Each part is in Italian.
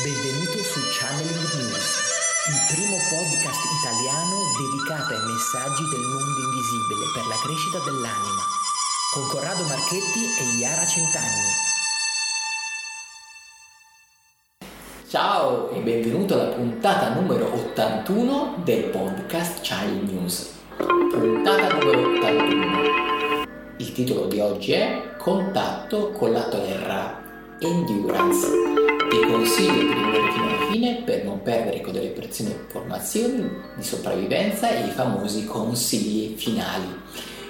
Benvenuto su Channeling News, il primo podcast italiano dedicato ai messaggi del mondo invisibile per la crescita dell'anima, con Corrado Marchetti e Iara Centanni. Ciao e benvenuto alla puntata numero 81 del podcast Channeling News. Puntata numero 81. Il titolo di oggi è Contatto con la Terra, Endurance ti consiglio di rimanere fino alla fine per non perdere con delle preziose informazioni di sopravvivenza e i famosi consigli finali.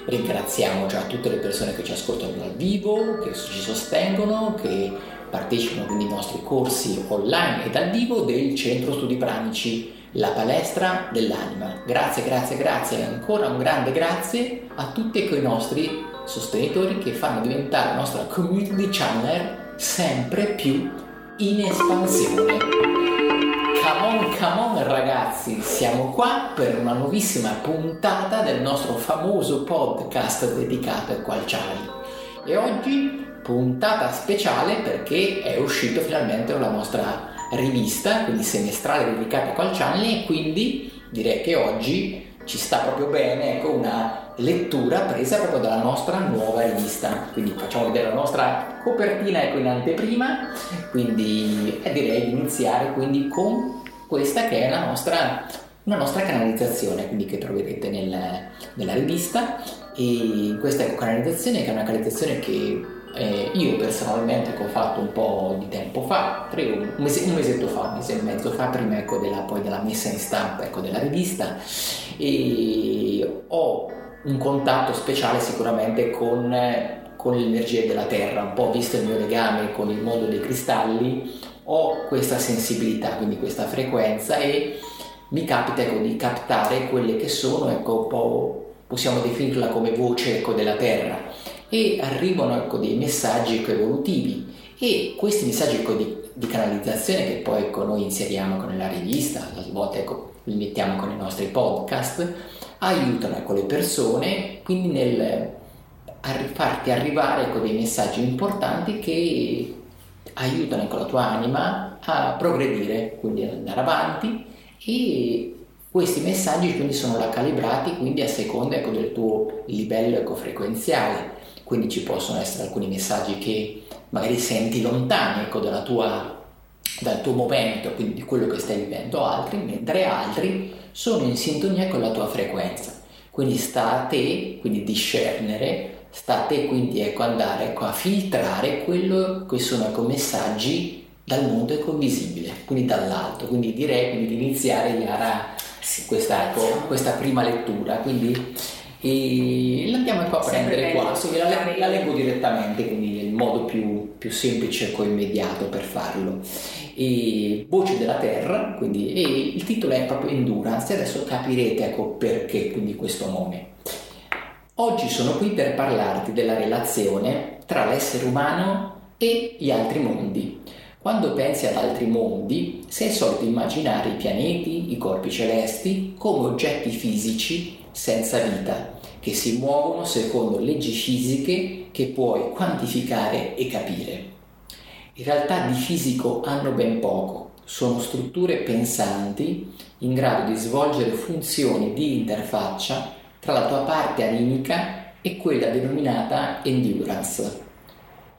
Ringraziamo già tutte le persone che ci ascoltano dal vivo, che ci sostengono, che partecipano quindi ai nostri corsi online e dal vivo del Centro Studi Pranici, la palestra dell'anima. Grazie, grazie, grazie e ancora un grande grazie a tutti quei nostri sostenitori che fanno diventare la nostra community channel sempre più in espansione. Come on, come on ragazzi, siamo qua per una nuovissima puntata del nostro famoso podcast dedicato al Qualciari. E oggi puntata speciale perché è uscito finalmente la nostra rivista, quindi semestrale dedicata a Qualciani e quindi direi che oggi ci sta proprio bene ecco, una lettura presa proprio dalla nostra nuova rivista. Quindi facciamo vedere la nostra copertina ecco, in anteprima, quindi eh, direi di iniziare quindi con questa che è la nostra, una nostra canalizzazione, quindi che troverete nel, nella rivista. E questa canalizzazione che è una canalizzazione che eh, io personalmente ho fatto un po' di tempo fa, un, mese, un mesetto fa, un mese e mezzo fa, prima ecco, della, della messa in stampa ecco, della rivista e ho un contatto speciale sicuramente con, con l'energia della Terra, un po' visto il mio legame con il mondo dei cristalli, ho questa sensibilità, quindi questa frequenza e mi capita ecco, di captare quelle che sono, ecco, un po' possiamo definirla come voce ecco, della Terra. E arrivano ecco, dei messaggi ecco, evolutivi e questi messaggi ecco, di, di, canalizzazione che poi ecco, noi inseriamo nella rivista, a volte ecco, li mettiamo con i nostri podcast, aiutano ecco, le persone quindi nel farti arrivare ecco, dei messaggi importanti che aiutano ecco, la tua anima a progredire, quindi ad andare avanti. E questi messaggi quindi sono calibrati quindi a seconda ecco, del tuo livello ecco, frequenziale. Quindi ci possono essere alcuni messaggi che magari senti lontani ecco, tua, dal tuo momento, quindi di quello che stai vivendo, altri, mentre altri sono in sintonia con la tua frequenza. Quindi sta a te, quindi discernere, sta a te quindi ecco, andare ecco, a filtrare quello che sono ecco, messaggi dal mondo ecco, visibile, quindi dall'alto. Quindi direi quindi, di iniziare Yara questa, ecco, questa prima lettura. Quindi e l'andiamo ecco a prendere qua, sì, la, la, leggo direttamente, quindi modo più, più semplice e immediato per farlo. E Voce della Terra, quindi, e il titolo è proprio Endurance, e adesso capirete ecco perché quindi questo nome. Oggi sono qui per parlarti della relazione tra l'essere umano e gli altri mondi. Quando pensi ad altri mondi, sei solito immaginare i pianeti, i corpi celesti come oggetti fisici senza vita, che si muovono secondo leggi fisiche che puoi quantificare e capire. In realtà di fisico hanno ben poco, sono strutture pensanti in grado di svolgere funzioni di interfaccia tra la tua parte animica e quella denominata endurance.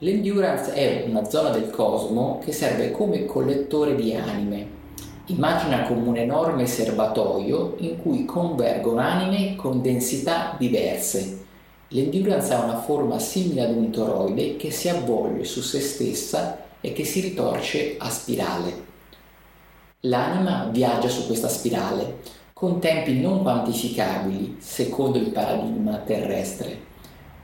L'endurance è una zona del cosmo che serve come collettore di anime Immagina come un enorme serbatoio in cui convergono anime con densità diverse. L'endurance ha una forma simile ad un toroide che si avvolge su se stessa e che si ritorce a spirale. L'anima viaggia su questa spirale con tempi non quantificabili secondo il paradigma terrestre.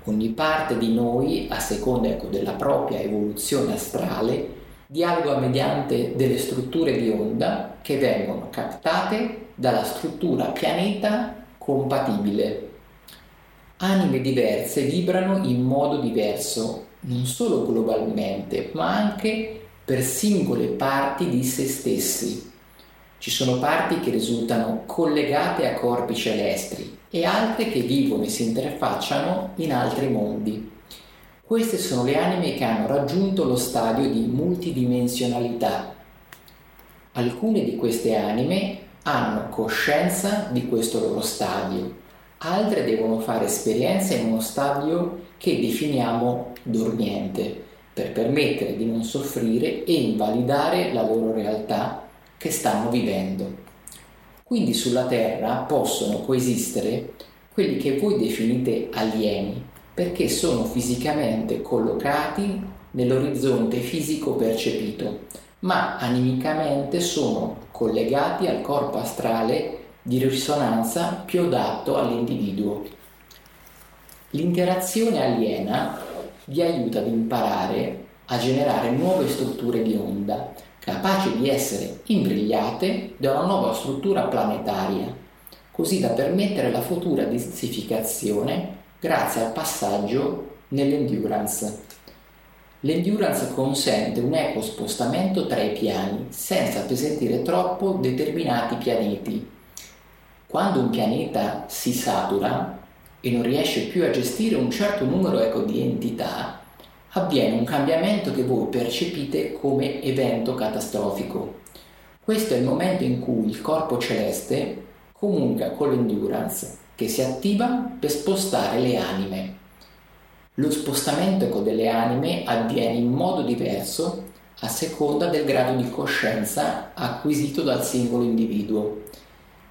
Ogni parte di noi, a seconda ecco, della propria evoluzione astrale, dialoga mediante delle strutture di onda che vengono captate dalla struttura pianeta compatibile. Anime diverse vibrano in modo diverso, non solo globalmente, ma anche per singole parti di se stessi. Ci sono parti che risultano collegate a corpi celesti e altre che vivono e si interfacciano in altri mondi. Queste sono le anime che hanno raggiunto lo stadio di multidimensionalità. Alcune di queste anime hanno coscienza di questo loro stadio, altre devono fare esperienza in uno stadio che definiamo dormiente, per permettere di non soffrire e invalidare la loro realtà che stanno vivendo. Quindi sulla Terra possono coesistere quelli che voi definite alieni, perché sono fisicamente collocati nell'orizzonte fisico percepito, ma animicamente sono collegati al corpo astrale di risonanza più adatto all'individuo. L'interazione aliena vi aiuta ad imparare a generare nuove strutture di onda, capaci di essere imbrigliate da una nuova struttura planetaria, così da permettere la futura densificazione grazie al passaggio nell'endurance. L'endurance consente un eco spostamento tra i piani senza appesantire troppo determinati pianeti. Quando un pianeta si satura e non riesce più a gestire un certo numero ecco, di entità, avviene un cambiamento che voi percepite come evento catastrofico. Questo è il momento in cui il corpo celeste comunica con l'endurance che si attiva per spostare le anime. Lo spostamento delle anime avviene in modo diverso a seconda del grado di coscienza acquisito dal singolo individuo.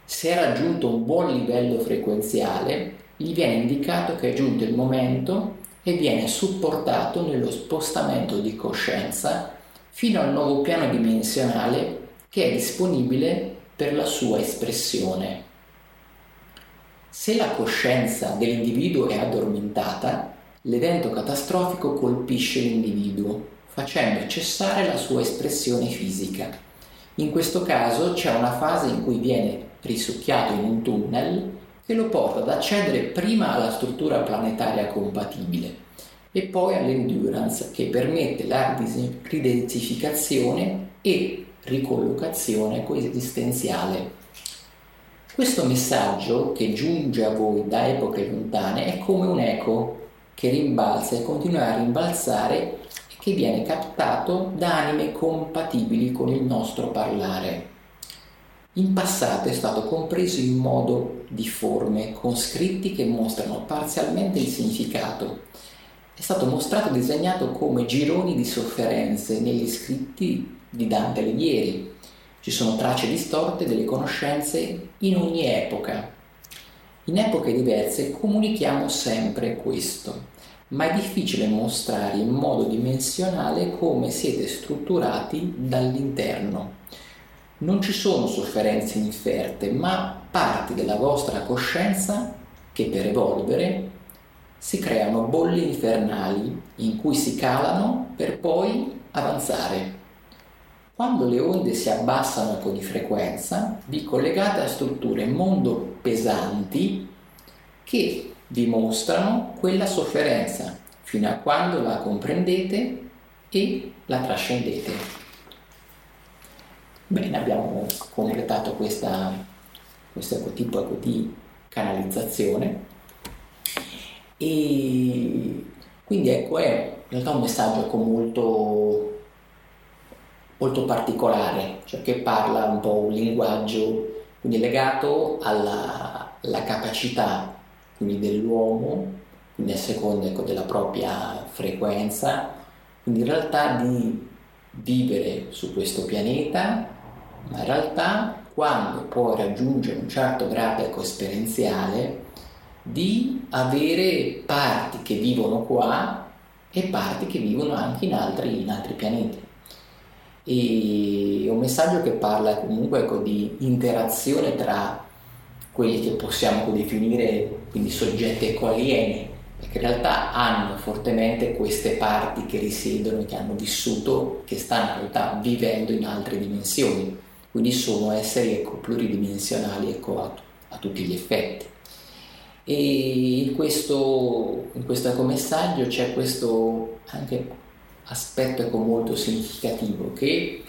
Se ha raggiunto un buon livello frequenziale, gli viene indicato che è giunto il momento e viene supportato nello spostamento di coscienza fino al nuovo piano dimensionale che è disponibile per la sua espressione. Se la coscienza dell'individuo è addormentata, l'evento catastrofico colpisce l'individuo, facendo cessare la sua espressione fisica. In questo caso c'è una fase in cui viene risucchiato in un tunnel che lo porta ad accedere prima alla struttura planetaria compatibile e poi all'endurance che permette la ridensificazione e ricollocazione coesistenziale. Questo messaggio che giunge a voi da epoche lontane è come un eco che rimbalza e continua a rimbalzare e che viene captato da anime compatibili con il nostro parlare. In passato è stato compreso in modo difforme, con scritti che mostrano parzialmente il significato. È stato mostrato e disegnato come gironi di sofferenze negli scritti di Dante Alighieri. Ci sono tracce distorte delle conoscenze in ogni epoca. In epoche diverse comunichiamo sempre questo, ma è difficile mostrare in modo dimensionale come siete strutturati dall'interno. Non ci sono sofferenze inferte, ma parti della vostra coscienza che per evolvere si creano bolle infernali in cui si calano per poi avanzare. Quando le onde si abbassano con di frequenza, vi collegate a strutture mondo pesanti che vi mostrano quella sofferenza fino a quando la comprendete e la trascendete. Bene, abbiamo completato questa, questo tipo di canalizzazione e quindi ecco è in realtà un messaggio ecco, molto, molto particolare, cioè che parla un po' un linguaggio quindi legato alla, alla capacità quindi dell'uomo, quindi a seconda ecco, della propria frequenza, quindi in realtà di vivere su questo pianeta ma in realtà quando poi raggiunge un certo grado ecosperenziale di avere parti che vivono qua e parti che vivono anche in altri, in altri pianeti. E un messaggio che parla comunque ecco, di interazione tra quelli che possiamo definire quindi soggetti ecoalieni, perché in realtà hanno fortemente queste parti che risiedono, che hanno vissuto, che stanno in realtà vivendo in altre dimensioni quindi sono esseri ecco, pluridimensionali ecco, a, a, tutti gli effetti. E in questo, in questo messaggio c'è questo anche aspetto ecco, molto significativo che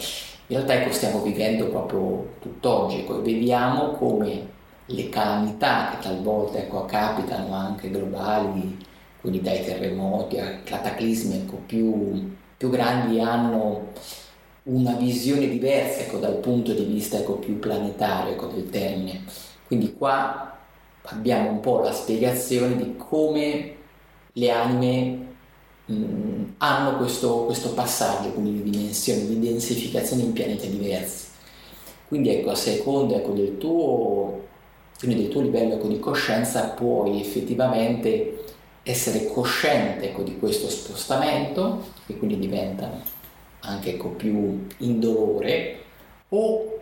in realtà ecco, stiamo vivendo proprio tutt'oggi, ecco, vediamo come le calamità che talvolta ecco, capitano anche globali, quindi dai terremoti a cataclismi ecco, più, più grandi hanno una visione diversa ecco, dal punto di vista ecco, più planetario ecco, del termine. Quindi qua abbiamo un po' la spiegazione di come le anime mh, hanno questo, questo, passaggio, quindi di dimensione, di densificazione in pianeti diversi. Quindi ecco, a seconda ecco, del, tuo, del tuo livello ecco, di coscienza puoi effettivamente essere cosciente ecco, di questo spostamento, che quindi diventa anche ecco, più indolore, o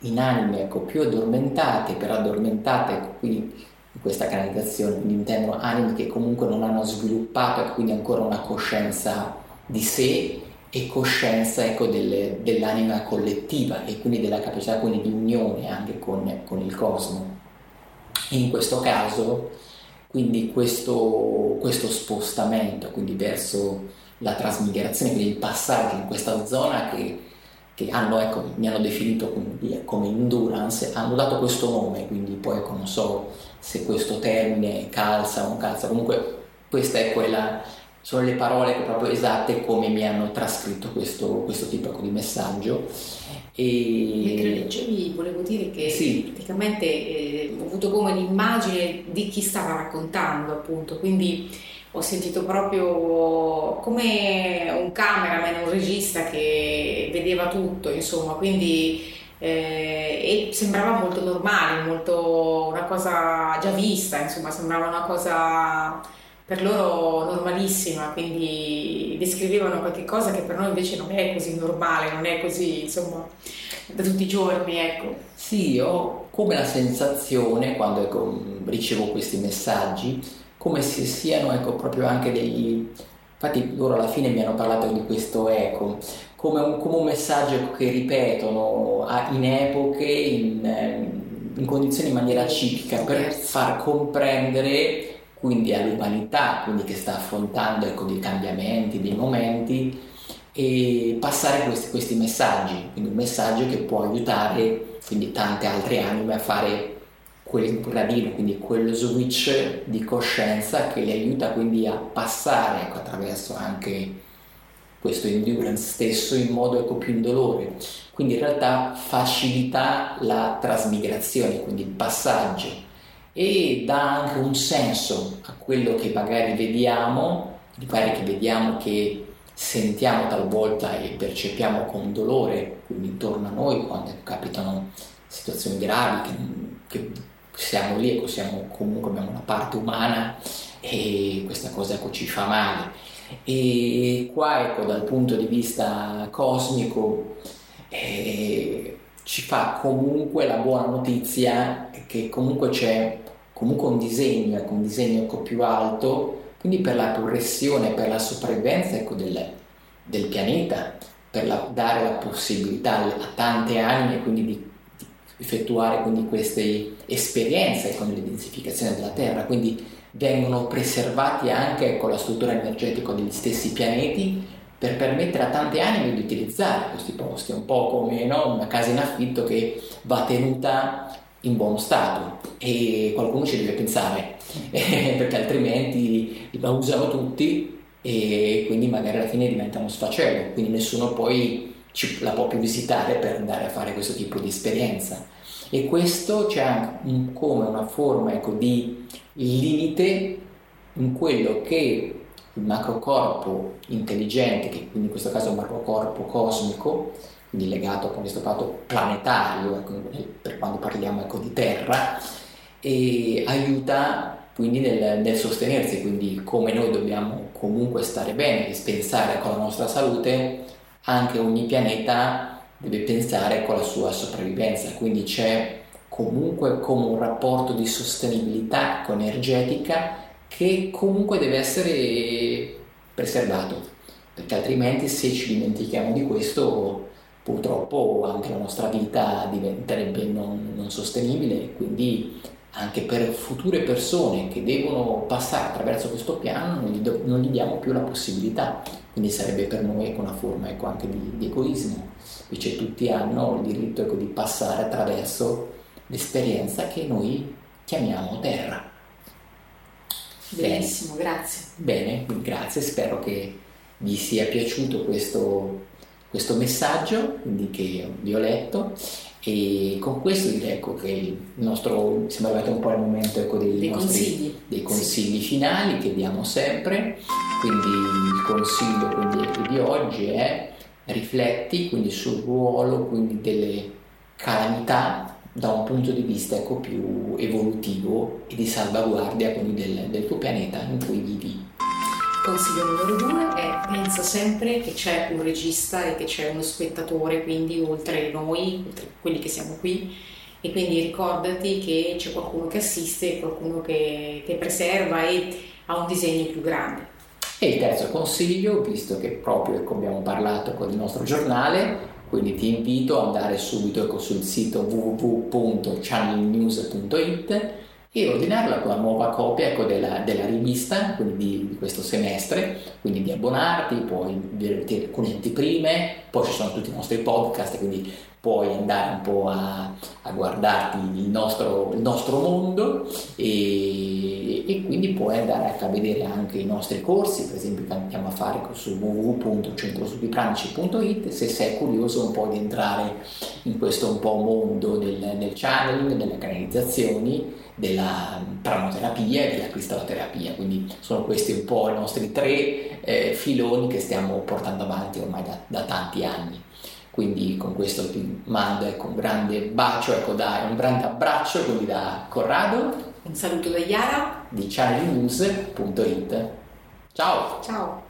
in anime ecco, più addormentate, per addormentate, quindi in questa canalizzazione, quindi intendono anime che comunque non hanno sviluppato e quindi ancora una coscienza di sé e coscienza ecco, delle, dell'anima collettiva e quindi della capacità quindi, di unione anche con, con il cosmo. In questo caso, quindi questo, questo spostamento quindi verso la trasmigrazione, quindi il passaggio in questa zona che, che hanno, ecco, mi hanno definito come, come endurance, hanno dato questo nome, quindi poi ecco, non so se questo termine calza o non calza, comunque quella, sono le parole proprio esatte come mi hanno trascritto questo, questo tipo ecco, di messaggio. E... Mentre leggevi volevo dire che sì. praticamente eh, ho avuto come l'immagine di chi stava raccontando appunto, quindi ho sentito proprio come un cameraman, un regista che vedeva tutto, insomma, quindi eh, sembrava molto normale, molto una cosa già vista, insomma, sembrava una cosa per loro normalissima, quindi descrivevano qualche cosa che per noi invece non è così normale, non è così, insomma, da tutti i giorni, ecco. Sì, ho come la sensazione quando ecco, ricevo questi messaggi come se siano ecco, proprio anche degli... Infatti loro alla fine mi hanno parlato di questo eco, come un, come un messaggio che ripetono in epoche, in, ehm, in condizioni in maniera ciclica, per far comprendere quindi all'umanità, quindi che sta affrontando ecco, dei cambiamenti, dei momenti, e passare questi, questi messaggi, quindi un messaggio che può aiutare quindi tante altre anime a fare quel gradino, quindi quello switch di coscienza che li aiuta quindi a passare ecco, attraverso anche questo endurance stesso in modo ecco, più indolore. Quindi in realtà facilita la trasmigrazione, quindi il passaggio e dà anche un senso a quello che magari vediamo, magari che vediamo che sentiamo talvolta e percepiamo con dolore, quindi intorno a noi quando capitano situazioni gravi che, che siamo lì, siamo, comunque abbiamo una parte umana e questa cosa ecco, ci fa male. E qua ecco, dal punto di vista cosmico eh, ci fa comunque la buona notizia che comunque c'è comunque un disegno, ecco, un disegno ecco, più alto, quindi per la progressione, per la sopravvivenza ecco, del, del pianeta, per la, dare la possibilità a tante anime quindi di effettuare quindi queste esperienze con l'identificazione della Terra, quindi vengono preservati anche con la struttura energetica degli stessi pianeti per permettere a tante anime di utilizzare questi posti, un po' come no, una casa in affitto che va tenuta in buono stato. E qualcuno ci deve pensare perché altrimenti la usano tutti e quindi magari alla fine diventa uno sfacelo, quindi nessuno poi ci, la può più visitare per andare a fare questo tipo di esperienza. E questo c'è anche come una forma ecco, di limite in quello che il macrocorpo intelligente, che quindi in questo caso è un macrocorpo cosmico, quindi legato a questo fatto planetario, ecco, per quando parliamo ecco, di Terra, e aiuta quindi nel, nel, sostenersi, quindi come noi dobbiamo comunque stare bene e pensare con la nostra salute, anche ogni pianeta deve pensare con la sua sopravvivenza, quindi c'è comunque come un rapporto di sostenibilità energetica che comunque deve essere preservato, perché altrimenti se ci dimentichiamo di questo purtroppo anche la nostra vita diventerebbe non, non sostenibile. Quindi anche per future persone che devono passare attraverso questo piano non gli, do, non gli diamo più la possibilità, quindi sarebbe per noi ecco, una forma ecco, anche di, di, egoismo, invece tutti hanno il diritto ecco, di passare attraverso l'esperienza che noi chiamiamo terra. Benissimo, Bene. grazie. Bene, grazie, spero che vi sia piaciuto questo questo messaggio quindi, che vi ho letto e con questo direi ecco, che il nostro, siamo arrivati un po' al momento ecco, dei, dei, nostri, consigli. dei consigli sì. finali che diamo sempre. Quindi il consiglio quindi, di oggi è rifletti quindi, sul ruolo quindi, delle calamità da un punto di vista ecco, più evolutivo e di salvaguardia del, del tuo pianeta in cui vivi. Consiglio numero due è pensa sempre che c'è un regista e che c'è uno spettatore, quindi oltre noi, oltre quelli che siamo qui, e quindi ricordati che c'è qualcuno che assiste, qualcuno che, che preserva e ha un disegno più grande. E il terzo consiglio, visto che proprio abbiamo parlato con il nostro giornale, quindi ti invito ad andare subito sul sito www.channelnews.it e ordinarla con la nuova copia ecco, della, della, rivista di, di, questo semestre, quindi di abbonarti, puoi vedere alcune anteprime, poi ci sono tutti i nostri podcast, quindi puoi andare un po' a, a guardarti il nostro, il nostro mondo e, e, quindi puoi andare a vedere anche i nostri corsi, per esempio che andiamo a fare su www.centrosudipranici.it se sei curioso un po' di entrare in questo un po' mondo del, del channeling, delle canalizzazioni della pranoterapia e della cristaloterapia. Quindi sono questi un po' i nostri tre eh, filoni che stiamo portando avanti ormai da, da, tanti anni. Quindi con questo ti mando ecco, un grande bacio, ecco, da, un grande abbraccio quindi da Corrado. Un saluto da Iara di channelnews.it. Ciao! Ciao!